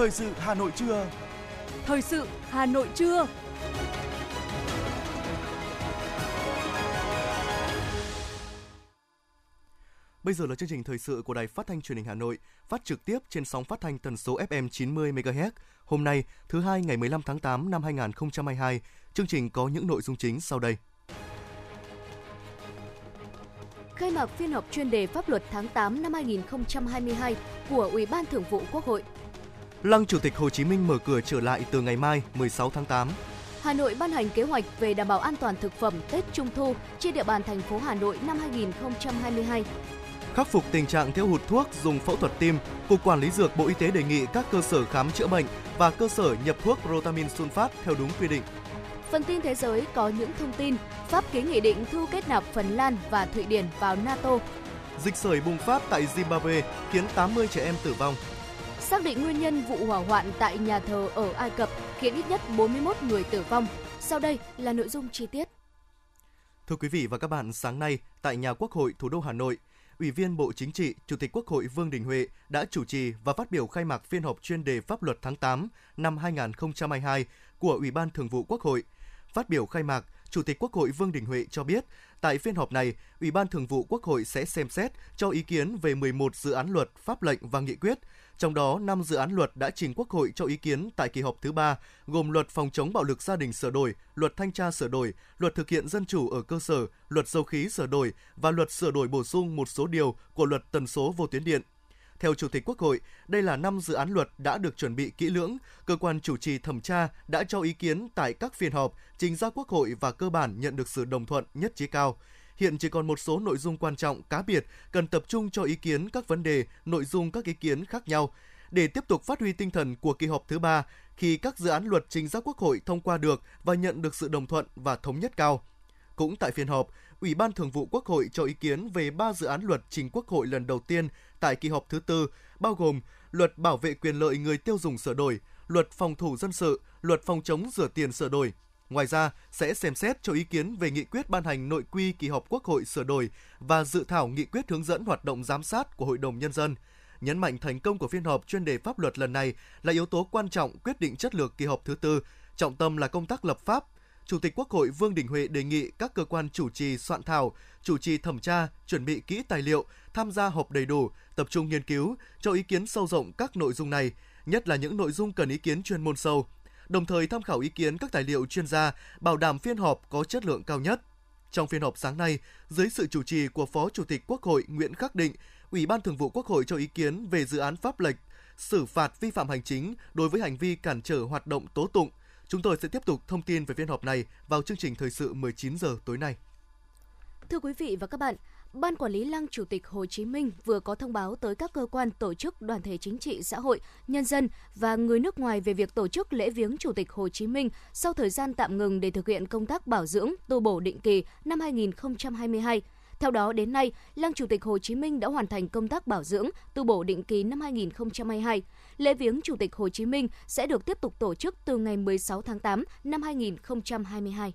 Thời sự Hà Nội trưa. Thời sự Hà Nội trưa. Bây giờ là chương trình thời sự của Đài Phát thanh Truyền hình Hà Nội, phát trực tiếp trên sóng phát thanh tần số FM 90 MHz. Hôm nay, thứ hai ngày 15 tháng 8 năm 2022, chương trình có những nội dung chính sau đây. Khai mạc phiên họp chuyên đề pháp luật tháng 8 năm 2022 của Ủy ban Thường vụ Quốc hội. Lăng Chủ tịch Hồ Chí Minh mở cửa trở lại từ ngày mai 16 tháng 8. Hà Nội ban hành kế hoạch về đảm bảo an toàn thực phẩm Tết Trung thu trên địa bàn thành phố Hà Nội năm 2022. Khắc phục tình trạng thiếu hụt thuốc dùng phẫu thuật tim, Cục Quản lý Dược Bộ Y tế đề nghị các cơ sở khám chữa bệnh và cơ sở nhập thuốc Rotamin Sulfat theo đúng quy định. Phần tin thế giới có những thông tin Pháp ký nghị định thu kết nạp Phần Lan và Thụy Điển vào NATO. Dịch sởi bùng phát tại Zimbabwe khiến 80 trẻ em tử vong. Xác định nguyên nhân vụ hỏa hoạn tại nhà thờ ở Ai Cập khiến ít nhất 41 người tử vong. Sau đây là nội dung chi tiết. Thưa quý vị và các bạn, sáng nay tại nhà Quốc hội thủ đô Hà Nội, Ủy viên Bộ Chính trị, Chủ tịch Quốc hội Vương Đình Huệ đã chủ trì và phát biểu khai mạc phiên họp chuyên đề pháp luật tháng 8 năm 2022 của Ủy ban Thường vụ Quốc hội. Phát biểu khai mạc, Chủ tịch Quốc hội Vương Đình Huệ cho biết, tại phiên họp này, Ủy ban Thường vụ Quốc hội sẽ xem xét cho ý kiến về 11 dự án luật, pháp lệnh và nghị quyết, trong đó 5 dự án luật đã trình Quốc hội cho ý kiến tại kỳ họp thứ 3, gồm Luật phòng chống bạo lực gia đình sửa đổi, Luật thanh tra sửa đổi, Luật thực hiện dân chủ ở cơ sở, Luật dầu khí sửa đổi và Luật sửa đổi bổ sung một số điều của Luật tần số vô tuyến điện. Theo Chủ tịch Quốc hội, đây là năm dự án luật đã được chuẩn bị kỹ lưỡng, cơ quan chủ trì thẩm tra đã cho ý kiến tại các phiên họp, trình ra Quốc hội và cơ bản nhận được sự đồng thuận nhất trí cao. Hiện chỉ còn một số nội dung quan trọng cá biệt cần tập trung cho ý kiến các vấn đề, nội dung các ý kiến khác nhau để tiếp tục phát huy tinh thần của kỳ họp thứ ba khi các dự án luật trình ra Quốc hội thông qua được và nhận được sự đồng thuận và thống nhất cao. Cũng tại phiên họp, Ủy ban Thường vụ Quốc hội cho ý kiến về 3 dự án luật trình Quốc hội lần đầu tiên tại kỳ họp thứ tư, bao gồm Luật bảo vệ quyền lợi người tiêu dùng sửa đổi, Luật phòng thủ dân sự, Luật phòng chống rửa tiền sửa đổi. Ngoài ra, sẽ xem xét cho ý kiến về nghị quyết ban hành nội quy kỳ họp Quốc hội sửa đổi và dự thảo nghị quyết hướng dẫn hoạt động giám sát của Hội đồng Nhân dân. Nhấn mạnh thành công của phiên họp chuyên đề pháp luật lần này là yếu tố quan trọng quyết định chất lượng kỳ họp thứ tư, trọng tâm là công tác lập pháp, Chủ tịch Quốc hội Vương Đình Huệ đề nghị các cơ quan chủ trì soạn thảo, chủ trì thẩm tra, chuẩn bị kỹ tài liệu, tham gia họp đầy đủ, tập trung nghiên cứu, cho ý kiến sâu rộng các nội dung này, nhất là những nội dung cần ý kiến chuyên môn sâu, đồng thời tham khảo ý kiến các tài liệu chuyên gia, bảo đảm phiên họp có chất lượng cao nhất. Trong phiên họp sáng nay, dưới sự chủ trì của Phó Chủ tịch Quốc hội Nguyễn Khắc Định, Ủy ban Thường vụ Quốc hội cho ý kiến về dự án pháp lệnh xử phạt vi phạm hành chính đối với hành vi cản trở hoạt động tố tụng, Chúng tôi sẽ tiếp tục thông tin về phiên họp này vào chương trình thời sự 19 giờ tối nay. Thưa quý vị và các bạn, Ban Quản lý Lăng Chủ tịch Hồ Chí Minh vừa có thông báo tới các cơ quan tổ chức đoàn thể chính trị xã hội, nhân dân và người nước ngoài về việc tổ chức lễ viếng Chủ tịch Hồ Chí Minh sau thời gian tạm ngừng để thực hiện công tác bảo dưỡng, tu bổ định kỳ năm 2022. Theo đó, đến nay, Lăng Chủ tịch Hồ Chí Minh đã hoàn thành công tác bảo dưỡng, tu bổ định kỳ năm 2022. Lễ viếng Chủ tịch Hồ Chí Minh sẽ được tiếp tục tổ chức từ ngày 16 tháng 8 năm 2022.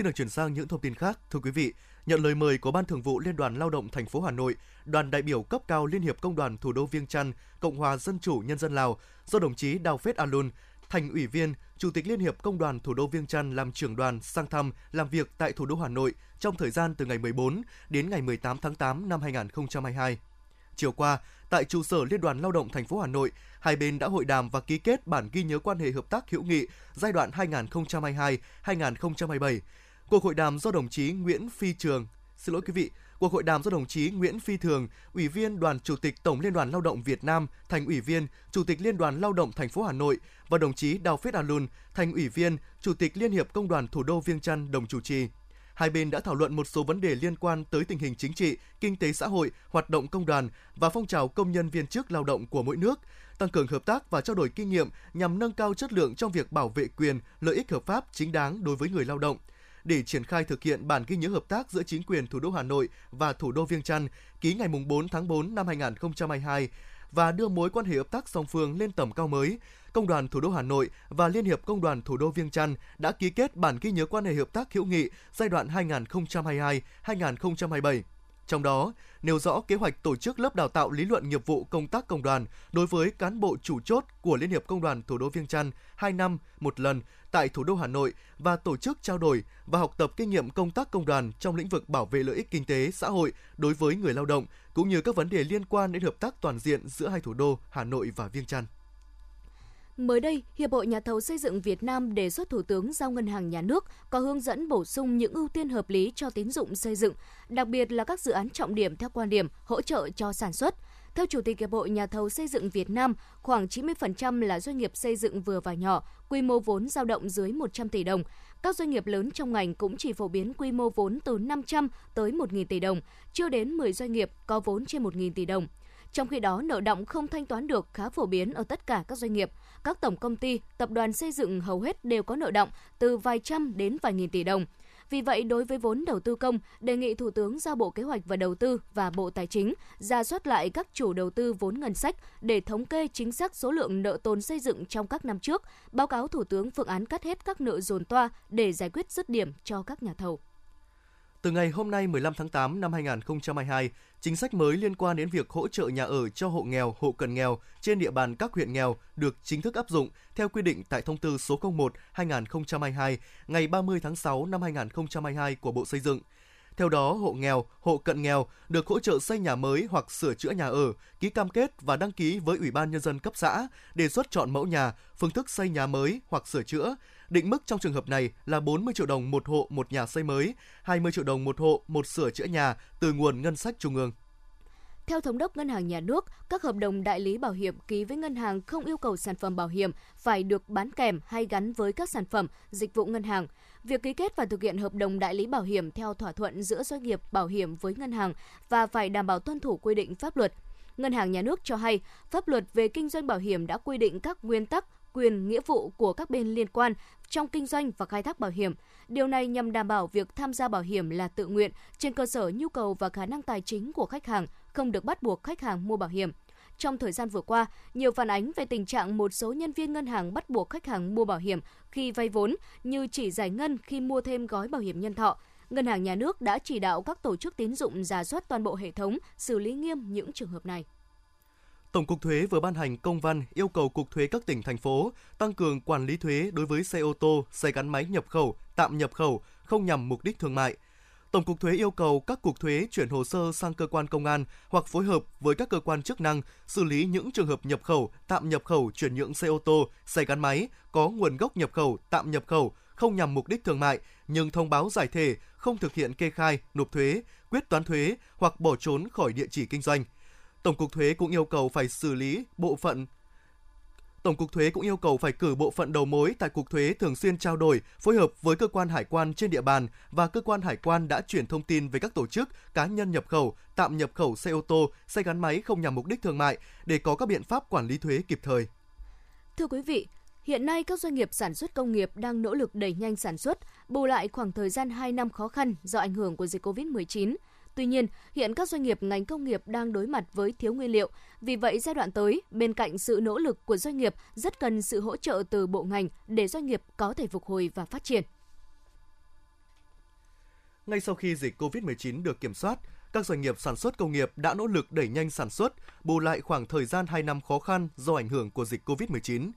Xin được chuyển sang những thông tin khác. Thưa quý vị, nhận lời mời của Ban Thường vụ Liên đoàn Lao động thành phố Hà Nội, đoàn đại biểu cấp cao Liên hiệp Công đoàn thủ đô Viêng Chăn, Cộng hòa Dân chủ Nhân dân Lào do đồng chí Đào Phết Alun, thành ủy viên, Chủ tịch Liên hiệp Công đoàn thủ đô Viêng Chăn làm trưởng đoàn sang thăm làm việc tại thủ đô Hà Nội trong thời gian từ ngày 14 đến ngày 18 tháng 8 năm 2022. Chiều qua, tại trụ sở Liên đoàn Lao động thành phố Hà Nội, hai bên đã hội đàm và ký kết bản ghi nhớ quan hệ hợp tác hữu nghị giai đoạn 2022-2027 Cuộc hội đàm do đồng chí Nguyễn Phi Trường, xin lỗi quý vị, cuộc hội đàm do đồng chí Nguyễn Phi Thường, Ủy viên Đoàn Chủ tịch Tổng Liên đoàn Lao động Việt Nam, thành ủy viên, Chủ tịch Liên đoàn Lao động thành phố Hà Nội và đồng chí Đào Phết Alun, thành ủy viên, Chủ tịch Liên hiệp Công đoàn Thủ đô Viêng Chăn đồng chủ trì. hai bên đã thảo luận một số vấn đề liên quan tới tình hình chính trị, kinh tế xã hội, hoạt động công đoàn và phong trào công nhân viên chức lao động của mỗi nước, tăng cường hợp tác và trao đổi kinh nghiệm nhằm nâng cao chất lượng trong việc bảo vệ quyền, lợi ích hợp pháp chính đáng đối với người lao động để triển khai thực hiện bản ghi nhớ hợp tác giữa chính quyền thủ đô Hà Nội và thủ đô Viêng Chăn ký ngày 4 tháng 4 năm 2022 và đưa mối quan hệ hợp tác song phương lên tầm cao mới, Công đoàn Thủ đô Hà Nội và Liên hiệp Công đoàn Thủ đô Viêng Chăn đã ký kết bản ghi nhớ quan hệ hợp tác hữu nghị giai đoạn 2022-2027. Trong đó, nêu rõ kế hoạch tổ chức lớp đào tạo lý luận nghiệp vụ công tác công đoàn đối với cán bộ chủ chốt của Liên hiệp Công đoàn Thủ đô Viêng Chăn 2 năm một lần tại thủ đô Hà Nội và tổ chức trao đổi và học tập kinh nghiệm công tác công đoàn trong lĩnh vực bảo vệ lợi ích kinh tế, xã hội đối với người lao động, cũng như các vấn đề liên quan đến hợp tác toàn diện giữa hai thủ đô Hà Nội và Viêng Chăn. Mới đây, Hiệp hội Nhà thầu xây dựng Việt Nam đề xuất Thủ tướng giao Ngân hàng Nhà nước có hướng dẫn bổ sung những ưu tiên hợp lý cho tín dụng xây dựng, đặc biệt là các dự án trọng điểm theo quan điểm hỗ trợ cho sản xuất. Theo Chủ tịch Hiệp hội Nhà thầu xây dựng Việt Nam, khoảng 90% là doanh nghiệp xây dựng vừa và nhỏ, quy mô vốn dao động dưới 100 tỷ đồng. Các doanh nghiệp lớn trong ngành cũng chỉ phổ biến quy mô vốn từ 500 tới 1.000 tỷ đồng, chưa đến 10 doanh nghiệp có vốn trên 1.000 tỷ đồng. Trong khi đó, nợ động không thanh toán được khá phổ biến ở tất cả các doanh nghiệp. Các tổng công ty, tập đoàn xây dựng hầu hết đều có nợ động từ vài trăm đến vài nghìn tỷ đồng. Vì vậy, đối với vốn đầu tư công, đề nghị Thủ tướng giao Bộ Kế hoạch và Đầu tư và Bộ Tài chính ra soát lại các chủ đầu tư vốn ngân sách để thống kê chính xác số lượng nợ tồn xây dựng trong các năm trước, báo cáo Thủ tướng phương án cắt hết các nợ dồn toa để giải quyết dứt điểm cho các nhà thầu. Từ ngày hôm nay 15 tháng 8 năm 2022, chính sách mới liên quan đến việc hỗ trợ nhà ở cho hộ nghèo, hộ cận nghèo trên địa bàn các huyện nghèo được chính thức áp dụng theo quy định tại thông tư số 01/2022 ngày 30 tháng 6 năm 2022 của Bộ Xây dựng. Theo đó, hộ nghèo, hộ cận nghèo được hỗ trợ xây nhà mới hoặc sửa chữa nhà ở, ký cam kết và đăng ký với Ủy ban Nhân dân cấp xã, đề xuất chọn mẫu nhà, phương thức xây nhà mới hoặc sửa chữa, Định mức trong trường hợp này là 40 triệu đồng một hộ một nhà xây mới, 20 triệu đồng một hộ một sửa chữa nhà từ nguồn ngân sách trung ương. Theo Thống đốc Ngân hàng Nhà nước, các hợp đồng đại lý bảo hiểm ký với ngân hàng không yêu cầu sản phẩm bảo hiểm phải được bán kèm hay gắn với các sản phẩm, dịch vụ ngân hàng. Việc ký kết và thực hiện hợp đồng đại lý bảo hiểm theo thỏa thuận giữa doanh nghiệp bảo hiểm với ngân hàng và phải đảm bảo tuân thủ quy định pháp luật. Ngân hàng Nhà nước cho hay, pháp luật về kinh doanh bảo hiểm đã quy định các nguyên tắc, quyền nghĩa vụ của các bên liên quan trong kinh doanh và khai thác bảo hiểm. Điều này nhằm đảm bảo việc tham gia bảo hiểm là tự nguyện trên cơ sở nhu cầu và khả năng tài chính của khách hàng, không được bắt buộc khách hàng mua bảo hiểm. Trong thời gian vừa qua, nhiều phản ánh về tình trạng một số nhân viên ngân hàng bắt buộc khách hàng mua bảo hiểm khi vay vốn như chỉ giải ngân khi mua thêm gói bảo hiểm nhân thọ. Ngân hàng Nhà nước đã chỉ đạo các tổ chức tín dụng giả soát toàn bộ hệ thống, xử lý nghiêm những trường hợp này. Tổng cục Thuế vừa ban hành công văn yêu cầu Cục Thuế các tỉnh, thành phố tăng cường quản lý thuế đối với xe ô tô, xe gắn máy nhập khẩu, tạm nhập khẩu không nhằm mục đích thương mại. Tổng cục Thuế yêu cầu các cục thuế chuyển hồ sơ sang cơ quan công an hoặc phối hợp với các cơ quan chức năng xử lý những trường hợp nhập khẩu, tạm nhập khẩu chuyển nhượng xe ô tô, xe gắn máy có nguồn gốc nhập khẩu, tạm nhập khẩu không nhằm mục đích thương mại nhưng thông báo giải thể, không thực hiện kê khai, nộp thuế, quyết toán thuế hoặc bỏ trốn khỏi địa chỉ kinh doanh – Tổng cục thuế cũng yêu cầu phải xử lý bộ phận Tổng cục thuế cũng yêu cầu phải cử bộ phận đầu mối tại cục thuế thường xuyên trao đổi, phối hợp với cơ quan hải quan trên địa bàn và cơ quan hải quan đã chuyển thông tin về các tổ chức, cá nhân nhập khẩu, tạm nhập khẩu xe ô tô, xe gắn máy không nhằm mục đích thương mại để có các biện pháp quản lý thuế kịp thời. Thưa quý vị, Hiện nay, các doanh nghiệp sản xuất công nghiệp đang nỗ lực đẩy nhanh sản xuất, bù lại khoảng thời gian 2 năm khó khăn do ảnh hưởng của dịch COVID-19. Tuy nhiên, hiện các doanh nghiệp ngành công nghiệp đang đối mặt với thiếu nguyên liệu. Vì vậy, giai đoạn tới, bên cạnh sự nỗ lực của doanh nghiệp, rất cần sự hỗ trợ từ bộ ngành để doanh nghiệp có thể phục hồi và phát triển. Ngay sau khi dịch COVID-19 được kiểm soát, các doanh nghiệp sản xuất công nghiệp đã nỗ lực đẩy nhanh sản xuất, bù lại khoảng thời gian 2 năm khó khăn do ảnh hưởng của dịch COVID-19.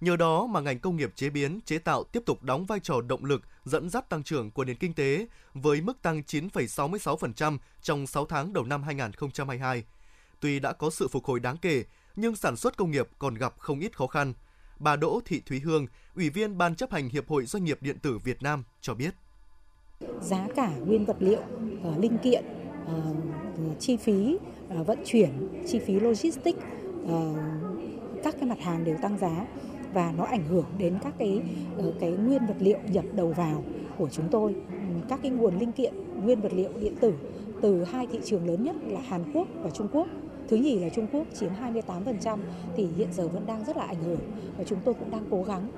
Nhờ đó mà ngành công nghiệp chế biến, chế tạo tiếp tục đóng vai trò động lực dẫn dắt tăng trưởng của nền kinh tế với mức tăng 9,66% trong 6 tháng đầu năm 2022. Tuy đã có sự phục hồi đáng kể, nhưng sản xuất công nghiệp còn gặp không ít khó khăn. Bà Đỗ Thị Thúy Hương, Ủy viên Ban chấp hành Hiệp hội Doanh nghiệp Điện tử Việt Nam cho biết. Giá cả nguyên vật liệu, ờ, linh kiện, ờ, chi phí ờ, vận chuyển, chi phí logistics, các cái mặt hàng đều tăng giá và nó ảnh hưởng đến các cái ờ, cái nguyên vật liệu nhập đầu vào của chúng tôi các cái nguồn linh kiện nguyên vật liệu điện tử từ hai thị trường lớn nhất là Hàn Quốc và Trung Quốc. Thứ nhì là Trung Quốc chiếm 28% thì hiện giờ vẫn đang rất là ảnh hưởng và chúng tôi cũng đang cố gắng.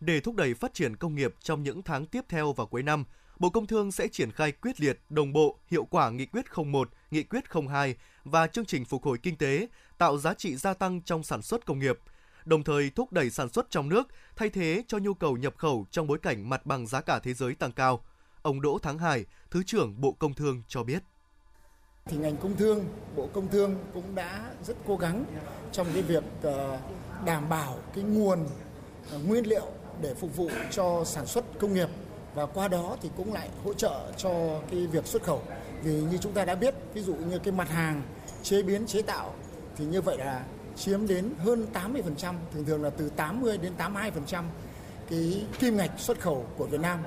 Để thúc đẩy phát triển công nghiệp trong những tháng tiếp theo và cuối năm, Bộ Công Thương sẽ triển khai quyết liệt, đồng bộ, hiệu quả Nghị quyết 01, Nghị quyết 02 và chương trình phục hồi kinh tế, tạo giá trị gia tăng trong sản xuất công nghiệp, đồng thời thúc đẩy sản xuất trong nước, thay thế cho nhu cầu nhập khẩu trong bối cảnh mặt bằng giá cả thế giới tăng cao. Ông Đỗ Thắng Hải, Thứ trưởng Bộ Công Thương cho biết. Thì ngành công thương, Bộ Công Thương cũng đã rất cố gắng trong cái việc ờ, đảm bảo cái nguồn ờ, nguyên liệu để phục vụ cho sản xuất công nghiệp và qua đó thì cũng lại hỗ trợ cho cái việc xuất khẩu vì như chúng ta đã biết ví dụ như cái mặt hàng chế biến chế tạo thì như vậy là chiếm đến hơn 80%, thường thường là từ 80 đến 82% cái kim ngạch xuất khẩu của Việt Nam.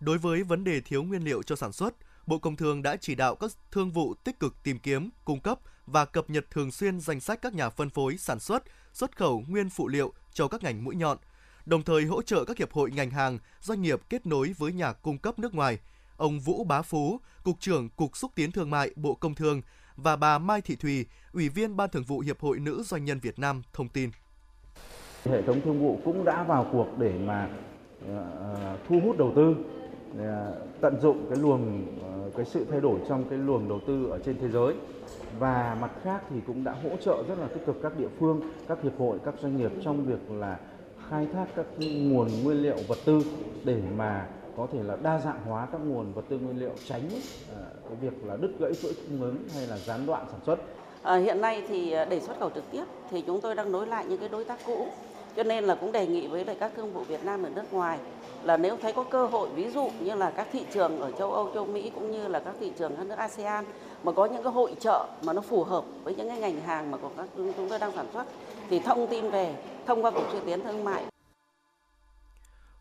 Đối với vấn đề thiếu nguyên liệu cho sản xuất, Bộ Công Thương đã chỉ đạo các thương vụ tích cực tìm kiếm, cung cấp và cập nhật thường xuyên danh sách các nhà phân phối sản xuất, xuất khẩu nguyên phụ liệu cho các ngành mũi nhọn, đồng thời hỗ trợ các hiệp hội ngành hàng, doanh nghiệp kết nối với nhà cung cấp nước ngoài. Ông Vũ Bá Phú, Cục trưởng Cục Xúc tiến Thương mại Bộ Công Thương và bà Mai Thị Thùy, Ủy viên Ban Thường vụ Hiệp hội Nữ Doanh nhân Việt Nam thông tin. Hệ thống thương vụ cũng đã vào cuộc để mà ờ, thu hút đầu tư, ờ, tận dụng cái luồng ờ, cái sự thay đổi trong cái luồng đầu tư ở trên thế giới và mặt khác thì cũng đã hỗ trợ rất là tích cực các địa phương, các hiệp hội, các doanh nghiệp trong việc là khai thác các nguồn nguyên liệu vật tư để mà có thể là đa dạng hóa các nguồn vật tư nguyên liệu tránh uh, cái việc là đứt gãy chuỗi cung ứng hay là gián đoạn sản xuất. À, hiện nay thì ờ, để xuất khẩu trực tiếp thì chúng tôi đang nối lại những cái đối tác cũ cho nên là cũng đề nghị với lại các thương vụ Việt Nam ở nước ngoài là nếu thấy có cơ hội ví dụ như là các thị trường ở châu Âu, châu Mỹ cũng như là các thị trường các nước ASEAN mà có những cái hội trợ mà nó phù hợp với những cái ngành hàng mà của các chúng tôi đang sản xuất thì thông tin về thông qua cục xúc tiến thương mại.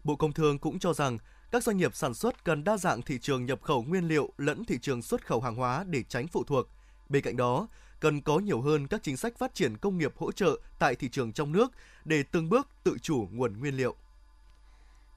Bộ Công Thương cũng cho rằng các doanh nghiệp sản xuất cần đa dạng thị trường nhập khẩu nguyên liệu lẫn thị trường xuất khẩu hàng hóa để tránh phụ thuộc. Bên cạnh đó, cần có nhiều hơn các chính sách phát triển công nghiệp hỗ trợ tại thị trường trong nước để từng bước tự chủ nguồn nguyên liệu.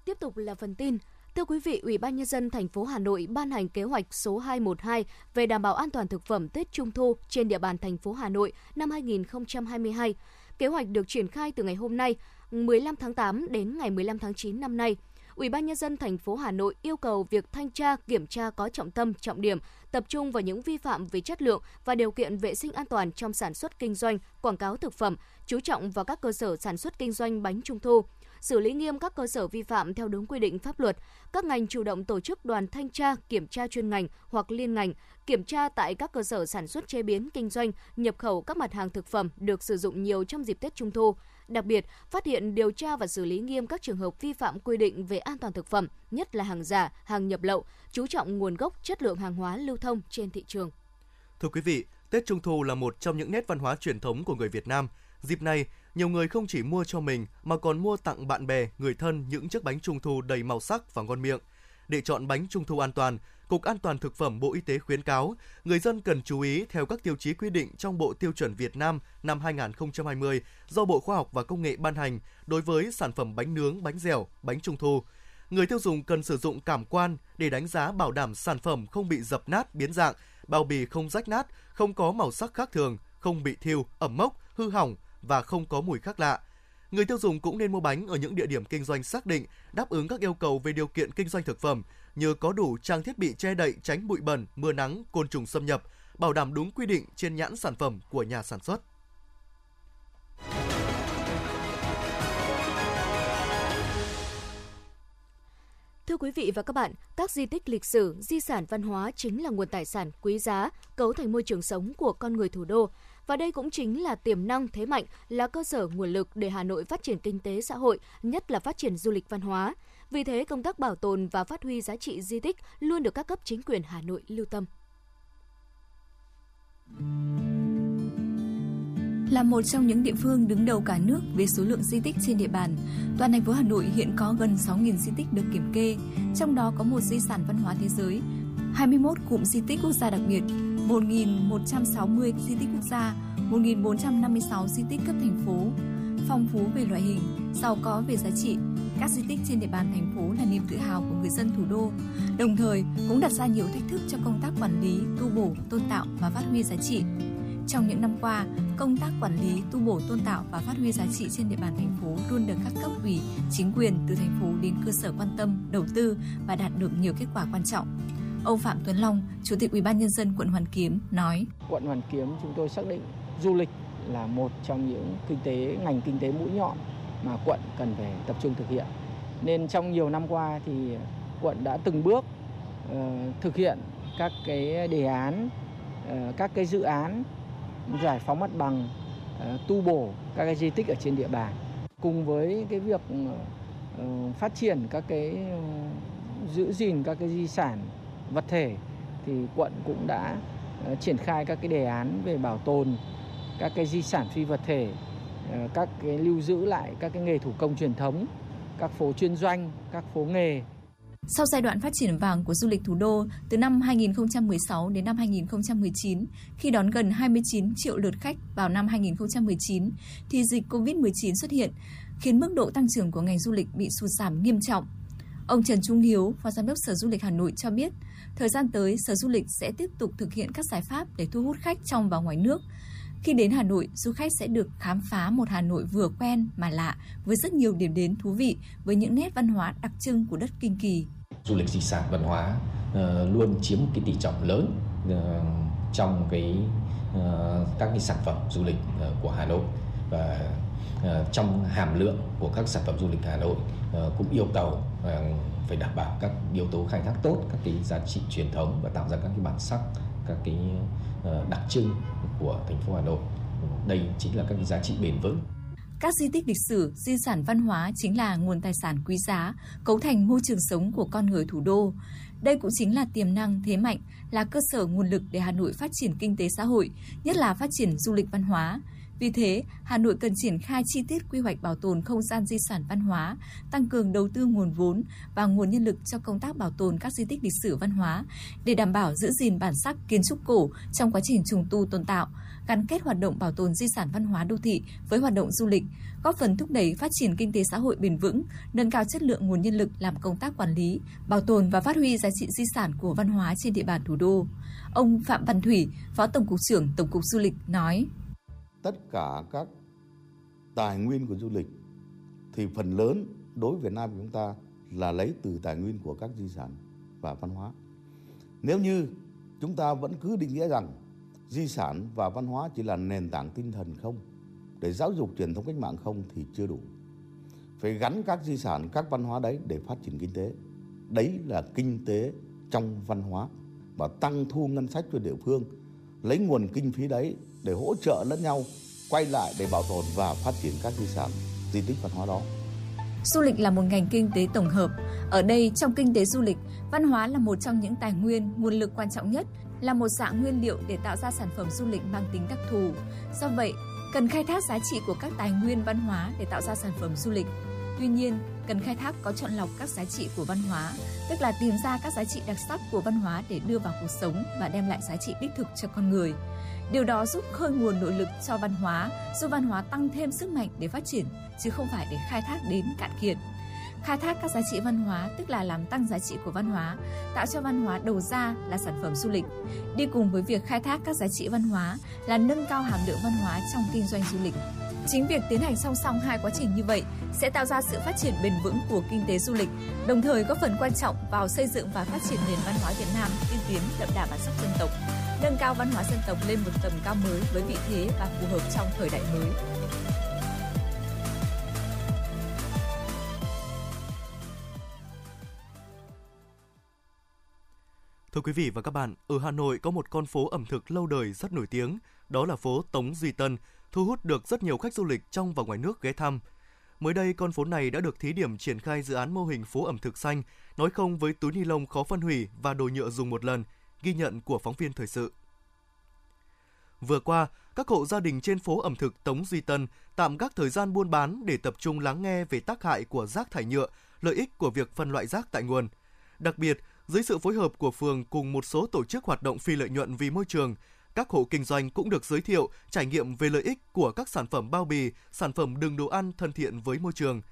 Tiếp tục là phần tin. Thưa quý vị, Ủy ban nhân dân thành phố Hà Nội ban hành kế hoạch số 212 về đảm bảo an toàn thực phẩm Tết Trung thu trên địa bàn thành phố Hà Nội năm 2022. Kế hoạch được triển khai từ ngày hôm nay, 15 tháng 8 đến ngày 15 tháng 9 năm nay. Ủy ban nhân dân thành phố Hà Nội yêu cầu việc thanh tra, kiểm tra có trọng tâm, trọng điểm, tập trung vào những vi phạm về chất lượng và điều kiện vệ sinh an toàn trong sản xuất kinh doanh, quảng cáo thực phẩm, chú trọng vào các cơ sở sản xuất kinh doanh bánh trung thu, xử lý nghiêm các cơ sở vi phạm theo đúng quy định pháp luật. Các ngành chủ động tổ chức đoàn thanh tra, kiểm tra chuyên ngành hoặc liên ngành, kiểm tra tại các cơ sở sản xuất chế biến kinh doanh, nhập khẩu các mặt hàng thực phẩm được sử dụng nhiều trong dịp Tết Trung thu. Đặc biệt, phát hiện điều tra và xử lý nghiêm các trường hợp vi phạm quy định về an toàn thực phẩm, nhất là hàng giả, hàng nhập lậu, chú trọng nguồn gốc, chất lượng hàng hóa lưu thông trên thị trường. Thưa quý vị, Tết Trung thu là một trong những nét văn hóa truyền thống của người Việt Nam. Dịp này, nhiều người không chỉ mua cho mình mà còn mua tặng bạn bè, người thân những chiếc bánh trung thu đầy màu sắc và ngon miệng. Để chọn bánh trung thu an toàn, Cục An toàn thực phẩm Bộ Y tế khuyến cáo người dân cần chú ý theo các tiêu chí quy định trong Bộ Tiêu chuẩn Việt Nam năm 2020 do Bộ Khoa học và Công nghệ ban hành đối với sản phẩm bánh nướng, bánh dẻo, bánh trung thu. Người tiêu dùng cần sử dụng cảm quan để đánh giá bảo đảm sản phẩm không bị dập nát, biến dạng, bao bì không rách nát, không có màu sắc khác thường, không bị thiêu, ẩm mốc, hư hỏng và không có mùi khác lạ. Người tiêu dùng cũng nên mua bánh ở những địa điểm kinh doanh xác định đáp ứng các yêu cầu về điều kiện kinh doanh thực phẩm như có đủ trang thiết bị che đậy tránh bụi bẩn, mưa nắng, côn trùng xâm nhập, bảo đảm đúng quy định trên nhãn sản phẩm của nhà sản xuất. Thưa quý vị và các bạn, các di tích lịch sử, di sản văn hóa chính là nguồn tài sản quý giá, cấu thành môi trường sống của con người thủ đô. Và đây cũng chính là tiềm năng thế mạnh, là cơ sở nguồn lực để Hà Nội phát triển kinh tế xã hội, nhất là phát triển du lịch văn hóa. Vì thế, công tác bảo tồn và phát huy giá trị di tích luôn được các cấp chính quyền Hà Nội lưu tâm. Là một trong những địa phương đứng đầu cả nước về số lượng di tích trên địa bàn, toàn thành phố Hà Nội hiện có gần 6.000 di tích được kiểm kê, trong đó có một di sản văn hóa thế giới, 21 cụm di tích quốc gia đặc biệt, 1.160 di tích quốc gia, 1.456 di tích cấp thành phố, phong phú về loại hình, giàu có về giá trị, các di tích trên địa bàn thành phố là niềm tự hào của người dân thủ đô, đồng thời cũng đặt ra nhiều thách thức cho công tác quản lý, tu bổ, tôn tạo và phát huy giá trị. Trong những năm qua, công tác quản lý, tu bổ, tôn tạo và phát huy giá trị trên địa bàn thành phố luôn được các cấp ủy, chính quyền từ thành phố đến cơ sở quan tâm, đầu tư và đạt được nhiều kết quả quan trọng. Ông Phạm Tuấn Long, Chủ tịch Ủy ban nhân dân quận Hoàn Kiếm nói: Quận Hoàn Kiếm chúng tôi xác định du lịch là một trong những kinh tế ngành kinh tế mũi nhọn mà quận cần phải tập trung thực hiện. Nên trong nhiều năm qua thì quận đã từng bước uh, thực hiện các cái đề án, uh, các cái dự án giải phóng mặt bằng, uh, tu bổ các cái di tích ở trên địa bàn. Cùng với cái việc uh, phát triển các cái uh, giữ gìn các cái di sản vật thể thì quận cũng đã uh, triển khai các cái đề án về bảo tồn các cái di sản phi vật thể, ờ, các cái lưu giữ lại các cái nghề thủ công truyền thống, các phố chuyên doanh, các phố nghề. Sau giai đoạn phát triển vàng của du lịch thủ đô từ năm 2016 đến năm 2019, khi đón gần 29 triệu lượt khách vào năm 2019, thì dịch COVID-19 xuất hiện, khiến mức độ tăng trưởng của ngành du lịch bị sụt giảm nghiêm trọng. Ông Trần Trung Hiếu, Phó Giám đốc Sở Du lịch Hà Nội cho biết, thời gian tới Sở Du lịch sẽ tiếp tục thực hiện các giải pháp để thu hút khách trong và ngoài nước, khi đến Hà Nội, du khách sẽ được khám phá một Hà Nội vừa quen mà lạ với rất nhiều điểm đến thú vị với những nét văn hóa đặc trưng của đất Kinh Kỳ. Du lịch di sản văn hóa uh, luôn chiếm cái tỷ trọng lớn uh, trong cái uh, các cái sản phẩm du lịch uh, của Hà Nội và uh, Ờ, trong hàm lượng của các sản phẩm du lịch Hà Nội ờ, cũng yêu cầu ờ, phải đảm bảo các yếu tố khai thác tốt các cái giá trị truyền thống và tạo ra các cái bản sắc các cái đặc trưng của thành phố Hà Nội. Đây chính là các giá trị bền vững. Các di tích lịch sử, di sản văn hóa chính là nguồn tài sản quý giá, cấu thành môi trường sống của con người thủ đô. Đây cũng chính là tiềm năng thế mạnh, là cơ sở nguồn lực để Hà Nội phát triển kinh tế xã hội, nhất là phát triển du lịch văn hóa. Vì thế, Hà Nội cần triển khai chi tiết quy hoạch bảo tồn không gian di sản văn hóa, tăng cường đầu tư nguồn vốn và nguồn nhân lực cho công tác bảo tồn các di tích lịch sử văn hóa để đảm bảo giữ gìn bản sắc kiến trúc cổ trong quá trình trùng tu tôn tạo, gắn kết hoạt động bảo tồn di sản văn hóa đô thị với hoạt động du lịch, góp phần thúc đẩy phát triển kinh tế xã hội bền vững, nâng cao chất lượng nguồn nhân lực làm công tác quản lý, bảo tồn và phát huy giá trị di sản của văn hóa trên địa bàn thủ đô. Ông Phạm Văn Thủy, Phó Tổng cục trưởng Tổng cục Du lịch nói: tất cả các tài nguyên của du lịch thì phần lớn đối với Việt Nam của chúng ta là lấy từ tài nguyên của các di sản và văn hóa. Nếu như chúng ta vẫn cứ định nghĩa rằng di sản và văn hóa chỉ là nền tảng tinh thần không, để giáo dục truyền thống cách mạng không thì chưa đủ. Phải gắn các di sản, các văn hóa đấy để phát triển kinh tế. Đấy là kinh tế trong văn hóa và tăng thu ngân sách cho địa phương. Lấy nguồn kinh phí đấy để hỗ trợ lẫn nhau quay lại để bảo tồn và phát triển các di sản di tích văn hóa đó. Du lịch là một ngành kinh tế tổng hợp. Ở đây, trong kinh tế du lịch, văn hóa là một trong những tài nguyên, nguồn lực quan trọng nhất, là một dạng nguyên liệu để tạo ra sản phẩm du lịch mang tính đặc thù. Do vậy, cần khai thác giá trị của các tài nguyên văn hóa để tạo ra sản phẩm du lịch. Tuy nhiên, cần khai thác có chọn lọc các giá trị của văn hóa, tức là tìm ra các giá trị đặc sắc của văn hóa để đưa vào cuộc sống và đem lại giá trị đích thực cho con người. Điều đó giúp khơi nguồn nội lực cho văn hóa, giúp văn hóa tăng thêm sức mạnh để phát triển, chứ không phải để khai thác đến cạn kiệt. Khai thác các giá trị văn hóa tức là làm tăng giá trị của văn hóa, tạo cho văn hóa đầu ra là sản phẩm du lịch. Đi cùng với việc khai thác các giá trị văn hóa là nâng cao hàm lượng văn hóa trong kinh doanh du lịch. Chính việc tiến hành song song hai quá trình như vậy sẽ tạo ra sự phát triển bền vững của kinh tế du lịch, đồng thời góp phần quan trọng vào xây dựng và phát triển nền văn hóa Việt Nam tiên tiến đậm đà bản sắc dân tộc, nâng cao văn hóa dân tộc lên một tầm cao mới với vị thế và phù hợp trong thời đại mới. Thưa quý vị và các bạn, ở Hà Nội có một con phố ẩm thực lâu đời rất nổi tiếng, đó là phố Tống Duy Tân, thu hút được rất nhiều khách du lịch trong và ngoài nước ghé thăm. Mới đây, con phố này đã được thí điểm triển khai dự án mô hình phố ẩm thực xanh, nói không với túi ni lông khó phân hủy và đồ nhựa dùng một lần, ghi nhận của phóng viên thời sự. Vừa qua, các hộ gia đình trên phố ẩm thực Tống Duy Tân tạm gác thời gian buôn bán để tập trung lắng nghe về tác hại của rác thải nhựa, lợi ích của việc phân loại rác tại nguồn. Đặc biệt, dưới sự phối hợp của phường cùng một số tổ chức hoạt động phi lợi nhuận vì môi trường, các hộ kinh doanh cũng được giới thiệu trải nghiệm về lợi ích của các sản phẩm bao bì, sản phẩm đường đồ ăn thân thiện với môi trường.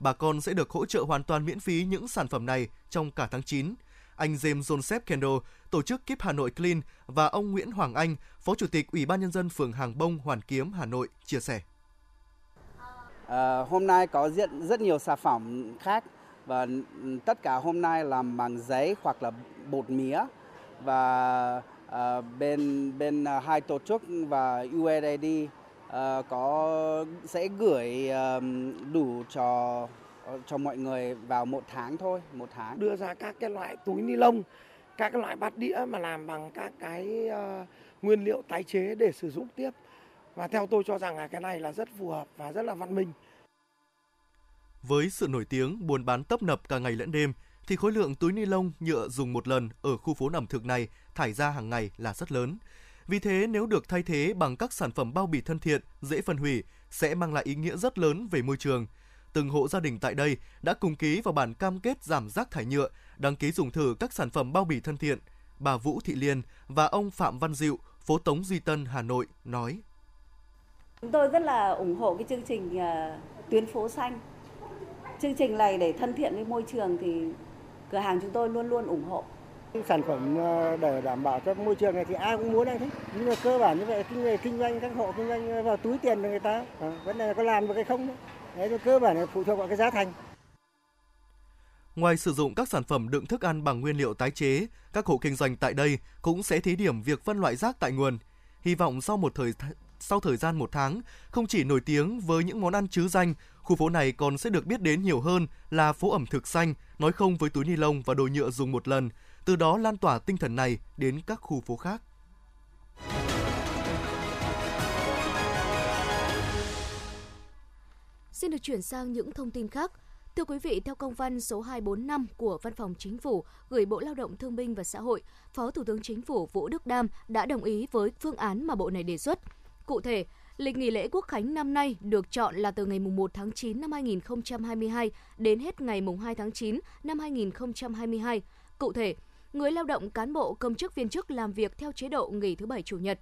bà con sẽ được hỗ trợ hoàn toàn miễn phí những sản phẩm này trong cả tháng 9. Anh James Joseph Kendall, tổ chức Keep Hà Nội Clean và ông Nguyễn Hoàng Anh, Phó Chủ tịch Ủy ban Nhân dân phường Hàng Bông, Hoàn Kiếm, Hà Nội, chia sẻ. À, hôm nay có diện rất nhiều sản phẩm khác và ừ, tất cả hôm nay làm bằng giấy hoặc là bột mía và à, bên bên ờ, hai tổ chức và USAID à, ờ, có sẽ gửi à, đủ cho cho mọi người vào một tháng thôi, một tháng. Đưa ra các cái loại túi ni lông, các cái loại bát đĩa mà làm bằng các cái uh, nguyên liệu tái chế để sử dụng tiếp. Và theo tôi cho rằng là cái này là rất phù hợp và rất là văn minh. Với sự nổi tiếng buôn bán tấp nập cả ngày lẫn đêm, thì khối lượng túi ni lông nhựa dùng một lần ở khu phố ẩm thực này thải ra hàng ngày là rất lớn. Vì thế, nếu được thay thế bằng các sản phẩm bao bì thân thiện, dễ phân hủy, sẽ mang lại ý nghĩa rất lớn về môi trường. Từng hộ gia đình tại đây đã cùng ký vào bản cam kết giảm rác thải nhựa, đăng ký dùng thử các sản phẩm bao bì thân thiện. Bà Vũ Thị Liên và ông Phạm Văn Diệu, phố Tống Duy Tân, Hà Nội nói. Chúng tôi rất là ủng hộ cái chương trình uh, tuyến phố xanh. Chương trình này để thân thiện với môi trường thì cửa hàng chúng tôi luôn luôn ủng hộ. Sản phẩm ờ, để đảm bảo cho môi trường này thì ai cũng muốn anh thích. Nhưng mà cơ bản như vậy kinh nghề kinh doanh các hộ kinh doanh vào túi tiền của người ta. À, vấn đề là có làm được hay không đấy. Đấy, cơ bản là phụ thuộc vào cái giá thành. Ngoài sử dụng các sản phẩm đựng thức ăn bằng nguyên liệu tái chế, các hộ kinh doanh tại đây cũng sẽ thí điểm việc phân loại rác tại nguồn. Hy vọng sau một thời sau thời gian một tháng, không chỉ nổi tiếng với những món ăn chứ danh, khu phố này còn sẽ được biết đến nhiều hơn là phố ẩm thực xanh, nói không với túi ni lông và đồ nhựa dùng một lần, từ đó lan tỏa tinh thần này đến các khu phố khác. Xin được chuyển sang những thông tin khác. Thưa quý vị, theo công văn số 245 của Văn phòng Chính phủ gửi Bộ Lao động Thương binh và Xã hội, Phó Thủ tướng Chính phủ Vũ Đức Đam đã đồng ý với phương án mà Bộ này đề xuất. Cụ thể, lịch nghỉ lễ Quốc khánh năm nay được chọn là từ ngày 1 tháng 9 năm 2022 đến hết ngày 2 tháng 9 năm 2022. Cụ thể, người lao động cán bộ công chức viên chức làm việc theo chế độ nghỉ thứ bảy chủ nhật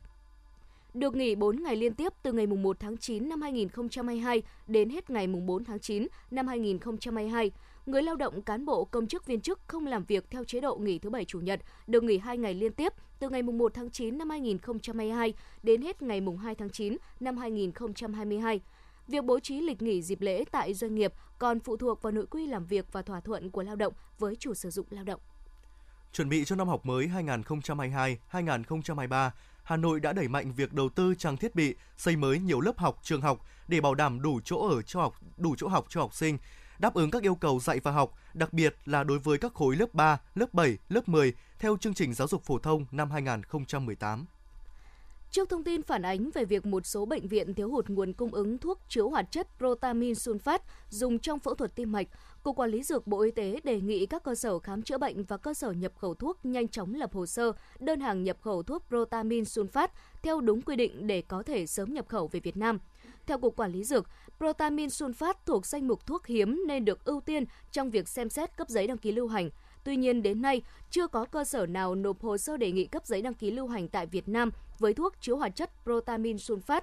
được nghỉ 4 ngày liên tiếp từ ngày 1 tháng 9 năm 2022 đến hết ngày 4 tháng 9 năm 2022. Người lao động cán bộ công chức viên chức không làm việc theo chế độ nghỉ thứ bảy chủ nhật được nghỉ 2 ngày liên tiếp từ ngày 1 tháng 9 năm 2022 đến hết ngày 2 tháng 9 năm 2022. Việc bố trí lịch nghỉ dịp lễ tại doanh nghiệp còn phụ thuộc vào nội quy làm việc và thỏa thuận của lao động với chủ sử dụng lao động. Chuẩn bị cho năm học mới 2022-2023, Hà Nội đã đẩy mạnh việc đầu tư trang thiết bị, xây mới nhiều lớp học, trường học để bảo đảm đủ chỗ ở cho học, đủ chỗ học cho học sinh, đáp ứng các yêu cầu dạy và học, đặc biệt là đối với các khối lớp 3, lớp 7, lớp 10 theo chương trình giáo dục phổ thông năm 2018. Trước thông tin phản ánh về việc một số bệnh viện thiếu hụt nguồn cung ứng thuốc chứa hoạt chất protamin sunfat dùng trong phẫu thuật tim mạch, Cục Quản lý Dược Bộ Y tế đề nghị các cơ sở khám chữa bệnh và cơ sở nhập khẩu thuốc nhanh chóng lập hồ sơ, đơn hàng nhập khẩu thuốc protamin sunfat theo đúng quy định để có thể sớm nhập khẩu về Việt Nam. Theo Cục Quản lý Dược, protamin sunfat thuộc danh mục thuốc hiếm nên được ưu tiên trong việc xem xét cấp giấy đăng ký lưu hành. Tuy nhiên đến nay, chưa có cơ sở nào nộp hồ sơ đề nghị cấp giấy đăng ký lưu hành tại Việt Nam với thuốc chứa hoạt chất protamin sunfat.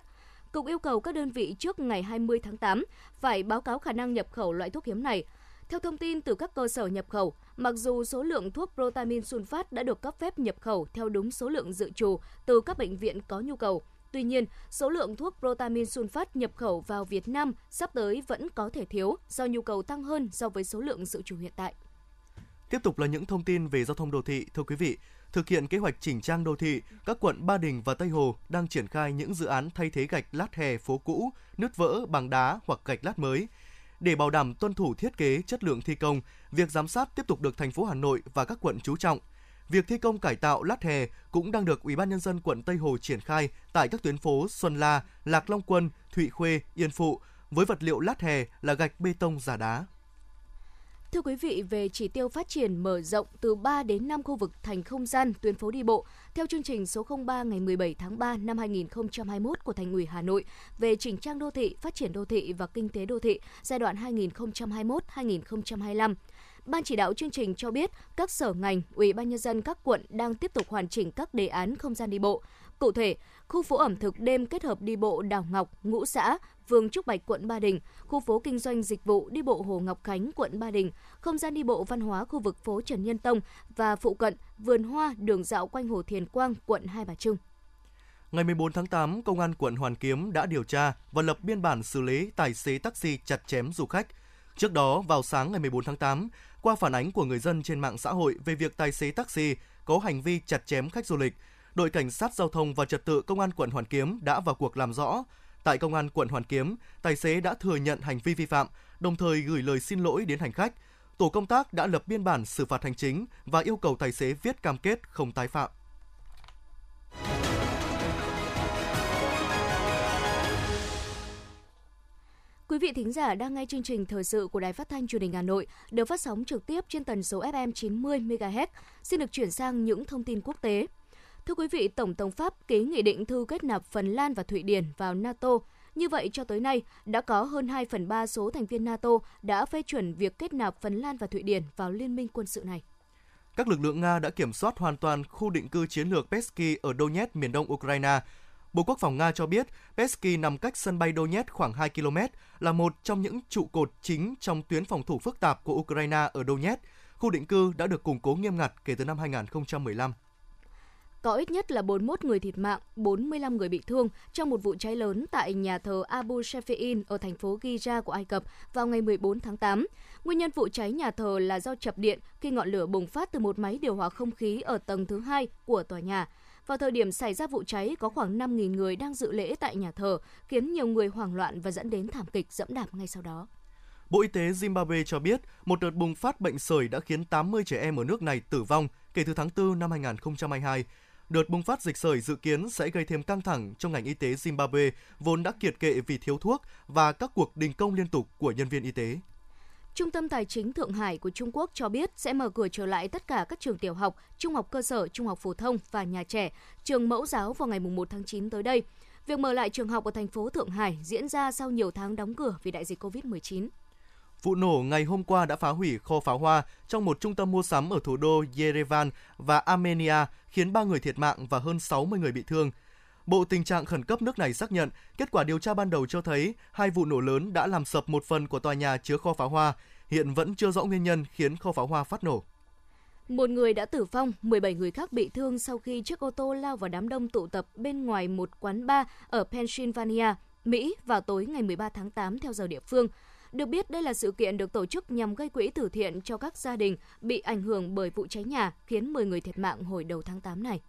Cục yêu cầu các đơn vị trước ngày 20 tháng 8 phải báo cáo khả năng nhập khẩu loại thuốc hiếm này. Theo thông tin từ các cơ sở nhập khẩu, mặc dù số lượng thuốc protamin sunfat đã được cấp phép nhập khẩu theo đúng số lượng dự trù từ các bệnh viện có nhu cầu, Tuy nhiên, số lượng thuốc protamin sulfat nhập khẩu vào Việt Nam sắp tới vẫn có thể thiếu do nhu cầu tăng hơn so với số lượng dự trù hiện tại. Tiếp tục là những thông tin về giao thông đô thị. Thưa quý vị, thực hiện kế hoạch chỉnh trang đô thị, các quận Ba Đình và Tây Hồ đang triển khai những dự án thay thế gạch lát hè phố cũ, nứt vỡ bằng đá hoặc gạch lát mới. Để bảo đảm tuân thủ thiết kế, chất lượng thi công, việc giám sát tiếp tục được thành phố Hà Nội và các quận chú trọng. Việc thi công cải tạo lát hè cũng đang được Ủy ban nhân dân quận Tây Hồ triển khai tại các tuyến phố Xuân La, Lạc Long Quân, Thụy Khuê, Yên Phụ với vật liệu lát hè là gạch bê tông giả đá. Thưa quý vị, về chỉ tiêu phát triển mở rộng từ 3 đến 5 khu vực thành không gian tuyến phố đi bộ, theo chương trình số 03 ngày 17 tháng 3 năm 2021 của Thành ủy Hà Nội về chỉnh trang đô thị, phát triển đô thị và kinh tế đô thị giai đoạn 2021-2025. Ban chỉ đạo chương trình cho biết các sở ngành, ủy ban nhân dân các quận đang tiếp tục hoàn chỉnh các đề án không gian đi bộ. Cụ thể, khu phố ẩm thực đêm kết hợp đi bộ Đào Ngọc, Ngũ Xã Vương Trúc Bạch, quận Ba Đình, khu phố kinh doanh dịch vụ đi bộ Hồ Ngọc Khánh, quận Ba Đình, không gian đi bộ văn hóa khu vực phố Trần Nhân Tông và phụ cận vườn hoa đường dạo quanh Hồ Thiền Quang, quận Hai Bà Trưng. Ngày 14 tháng 8, Công an quận Hoàn Kiếm đã điều tra và lập biên bản xử lý tài xế taxi chặt chém du khách. Trước đó, vào sáng ngày 14 tháng 8, qua phản ánh của người dân trên mạng xã hội về việc tài xế taxi có hành vi chặt chém khách du lịch, đội cảnh sát giao thông và trật tự công an quận Hoàn Kiếm đã vào cuộc làm rõ. Tại công an quận Hoàn Kiếm, tài xế đã thừa nhận hành vi vi phạm, đồng thời gửi lời xin lỗi đến hành khách. Tổ công tác đã lập biên bản xử phạt hành chính và yêu cầu tài xế viết cam kết không tái phạm. Quý vị thính giả đang nghe chương trình thời sự của Đài Phát thanh Truyền hình Hà Nội được phát sóng trực tiếp trên tần số FM 90 MHz. Xin được chuyển sang những thông tin quốc tế. Thưa quý vị, Tổng thống Pháp ký nghị định thư kết nạp Phần Lan và Thụy Điển vào NATO. Như vậy, cho tới nay, đã có hơn 2 phần 3 số thành viên NATO đã phê chuẩn việc kết nạp Phần Lan và Thụy Điển vào liên minh quân sự này. Các lực lượng Nga đã kiểm soát hoàn toàn khu định cư chiến lược Pesky ở Donetsk, miền đông Ukraine. Bộ Quốc phòng Nga cho biết Pesky nằm cách sân bay Donetsk khoảng 2 km, là một trong những trụ cột chính trong tuyến phòng thủ phức tạp của Ukraine ở Donetsk. Khu định cư đã được củng cố nghiêm ngặt kể từ năm 2015 có ít nhất là 41 người thiệt mạng, 45 người bị thương trong một vụ cháy lớn tại nhà thờ Abu Shafein ở thành phố Giza của Ai Cập vào ngày 14 tháng 8. Nguyên nhân vụ cháy nhà thờ là do chập điện khi ngọn lửa bùng phát từ một máy điều hòa không khí ở tầng thứ hai của tòa nhà. Vào thời điểm xảy ra vụ cháy, có khoảng 5.000 người đang dự lễ tại nhà thờ, khiến nhiều người hoảng loạn và dẫn đến thảm kịch dẫm đạp ngay sau đó. Bộ Y tế Zimbabwe cho biết một đợt bùng phát bệnh sởi đã khiến 80 trẻ em ở nước này tử vong kể từ tháng 4 năm 2022 Đợt bùng phát dịch sởi dự kiến sẽ gây thêm căng thẳng trong ngành y tế Zimbabwe vốn đã kiệt kệ vì thiếu thuốc và các cuộc đình công liên tục của nhân viên y tế. Trung tâm Tài chính Thượng Hải của Trung Quốc cho biết sẽ mở cửa trở lại tất cả các trường tiểu học, trung học cơ sở, trung học phổ thông và nhà trẻ, trường mẫu giáo vào ngày 1 tháng 9 tới đây. Việc mở lại trường học ở thành phố Thượng Hải diễn ra sau nhiều tháng đóng cửa vì đại dịch COVID-19. Vụ nổ ngày hôm qua đã phá hủy kho pháo hoa trong một trung tâm mua sắm ở thủ đô Yerevan và Armenia, khiến 3 người thiệt mạng và hơn 60 người bị thương. Bộ Tình trạng khẩn cấp nước này xác nhận kết quả điều tra ban đầu cho thấy hai vụ nổ lớn đã làm sập một phần của tòa nhà chứa kho pháo hoa. Hiện vẫn chưa rõ nguyên nhân khiến kho pháo hoa phát nổ. Một người đã tử vong, 17 người khác bị thương sau khi chiếc ô tô lao vào đám đông tụ tập bên ngoài một quán bar ở Pennsylvania, Mỹ vào tối ngày 13 tháng 8 theo giờ địa phương. Được biết đây là sự kiện được tổ chức nhằm gây quỹ từ thiện cho các gia đình bị ảnh hưởng bởi vụ cháy nhà khiến 10 người thiệt mạng hồi đầu tháng 8 này.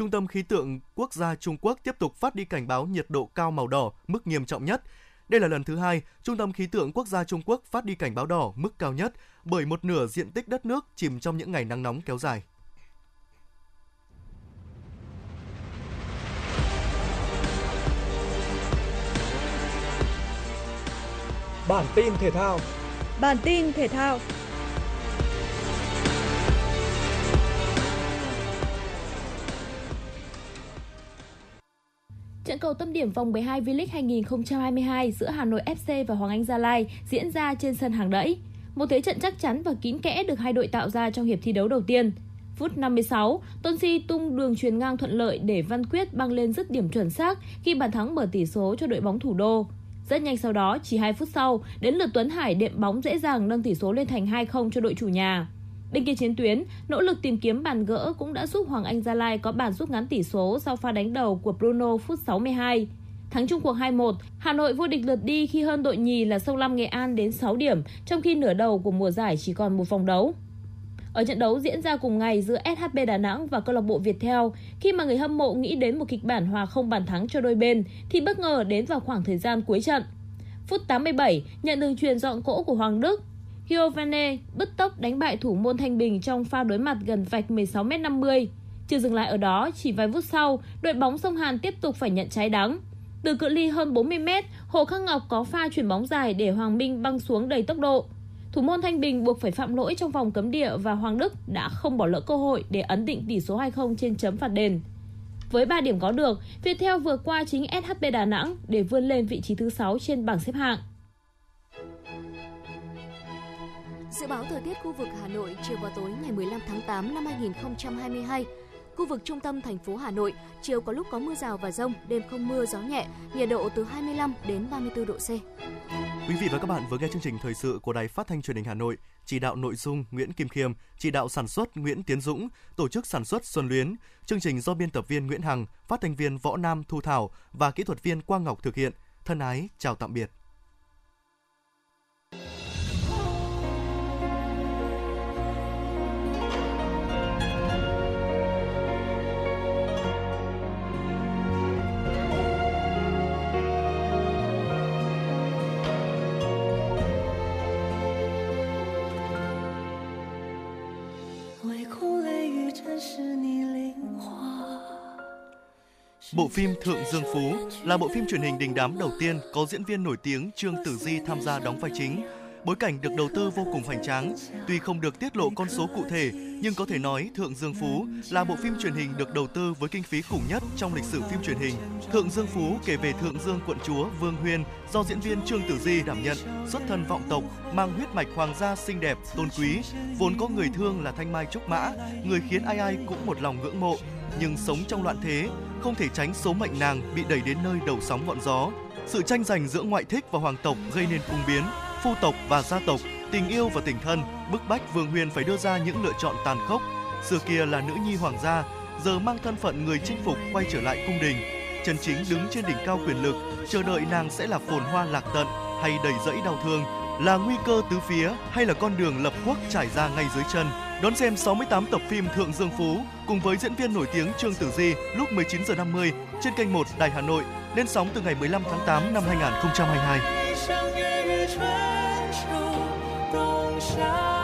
Trung tâm khí tượng quốc gia Trung Quốc tiếp tục phát đi cảnh báo nhiệt độ cao màu đỏ, mức nghiêm trọng nhất. Đây là lần thứ hai Trung tâm khí tượng quốc gia Trung Quốc phát đi cảnh báo đỏ mức cao nhất bởi một nửa diện tích đất nước chìm trong những ngày nắng nóng kéo dài. Bản tin thể thao. Bản tin thể thao. Cầu tâm điểm vòng 12 V-League 2022 giữa Hà Nội FC và Hoàng Anh Gia Lai diễn ra trên sân hàng đẫy. Một thế trận chắc chắn và kín kẽ được hai đội tạo ra trong hiệp thi đấu đầu tiên. Phút 56, Tôn Si tung đường truyền ngang thuận lợi để Văn Quyết băng lên dứt điểm chuẩn xác khi bàn thắng mở tỷ số cho đội bóng thủ đô. Rất nhanh sau đó, chỉ 2 phút sau, đến lượt Tuấn Hải đệm bóng dễ dàng nâng tỷ số lên thành 2-0 cho đội chủ nhà. Bên kia chiến tuyến, nỗ lực tìm kiếm bàn gỡ cũng đã giúp Hoàng Anh Gia Lai có bàn rút ngắn tỷ số sau pha đánh đầu của Bruno phút 62. Thắng chung cuộc 2-1, Hà Nội vô địch lượt đi khi hơn đội nhì là Sông Lam Nghệ An đến 6 điểm, trong khi nửa đầu của mùa giải chỉ còn một vòng đấu. Ở trận đấu diễn ra cùng ngày giữa SHB Đà Nẵng và câu lạc bộ Viettel, khi mà người hâm mộ nghĩ đến một kịch bản hòa không bàn thắng cho đôi bên thì bất ngờ đến vào khoảng thời gian cuối trận. Phút 87, nhận đường truyền dọn cỗ của Hoàng Đức, Giovane bứt tốc đánh bại thủ môn Thanh Bình trong pha đối mặt gần vạch 16m50. Chưa dừng lại ở đó, chỉ vài phút sau, đội bóng sông Hàn tiếp tục phải nhận trái đắng. Từ cự ly hơn 40m, Hồ Khắc Ngọc có pha chuyển bóng dài để Hoàng Minh băng xuống đầy tốc độ. Thủ môn Thanh Bình buộc phải phạm lỗi trong vòng cấm địa và Hoàng Đức đã không bỏ lỡ cơ hội để ấn định tỷ số 2-0 trên chấm phạt đền. Với 3 điểm có được, Viettel vừa qua chính SHB Đà Nẵng để vươn lên vị trí thứ 6 trên bảng xếp hạng. Dự báo thời tiết khu vực Hà Nội chiều và tối ngày 15 tháng 8 năm 2022 Khu vực trung tâm thành phố Hà Nội, chiều có lúc có mưa rào và rông, đêm không mưa, gió nhẹ, nhiệt độ từ 25 đến 34 độ C. Quý vị và các bạn vừa nghe chương trình thời sự của Đài Phát thanh Truyền hình Hà Nội, chỉ đạo nội dung Nguyễn Kim Khiêm, chỉ đạo sản xuất Nguyễn Tiến Dũng, tổ chức sản xuất Xuân Luyến, chương trình do biên tập viên Nguyễn Hằng, phát thanh viên Võ Nam Thu Thảo và kỹ thuật viên Quang Ngọc thực hiện. Thân ái, chào tạm biệt. Bộ phim Thượng Dương Phú là bộ phim truyền hình đình đám đầu tiên có diễn viên nổi tiếng Trương Tử Di tham gia đóng vai chính. Bối cảnh được đầu tư vô cùng hoành tráng, tuy không được tiết lộ con số cụ thể, nhưng có thể nói Thượng Dương Phú là bộ phim truyền hình được đầu tư với kinh phí khủng nhất trong lịch sử phim truyền hình. Thượng Dương Phú kể về Thượng Dương quận chúa Vương Huyên do diễn viên Trương Tử Di đảm nhận, xuất thân vọng tộc, mang huyết mạch hoàng gia xinh đẹp, tôn quý, vốn có người thương là Thanh Mai Trúc Mã, người khiến ai ai cũng một lòng ngưỡng mộ, nhưng sống trong loạn thế, không thể tránh số mệnh nàng bị đẩy đến nơi đầu sóng ngọn gió. Sự tranh giành giữa ngoại thích và hoàng tộc gây nên cung biến, phu tộc và gia tộc, tình yêu và tình thân, bức bách Vương Huyền phải đưa ra những lựa chọn tàn khốc. Xưa kia là nữ nhi hoàng gia, giờ mang thân phận người chinh phục quay trở lại cung đình. Trần Chính đứng trên đỉnh cao quyền lực, chờ đợi nàng sẽ là phồn hoa lạc tận hay đầy rẫy đau thương, là nguy cơ tứ phía hay là con đường lập quốc trải ra ngay dưới chân. Đón xem 68 tập phim Thượng Dương Phú cùng với diễn viên nổi tiếng Trương Tử Di lúc 19 giờ 50 trên kênh 1 Đài Hà Nội lên sóng từ ngày 15 tháng 8 năm 2022.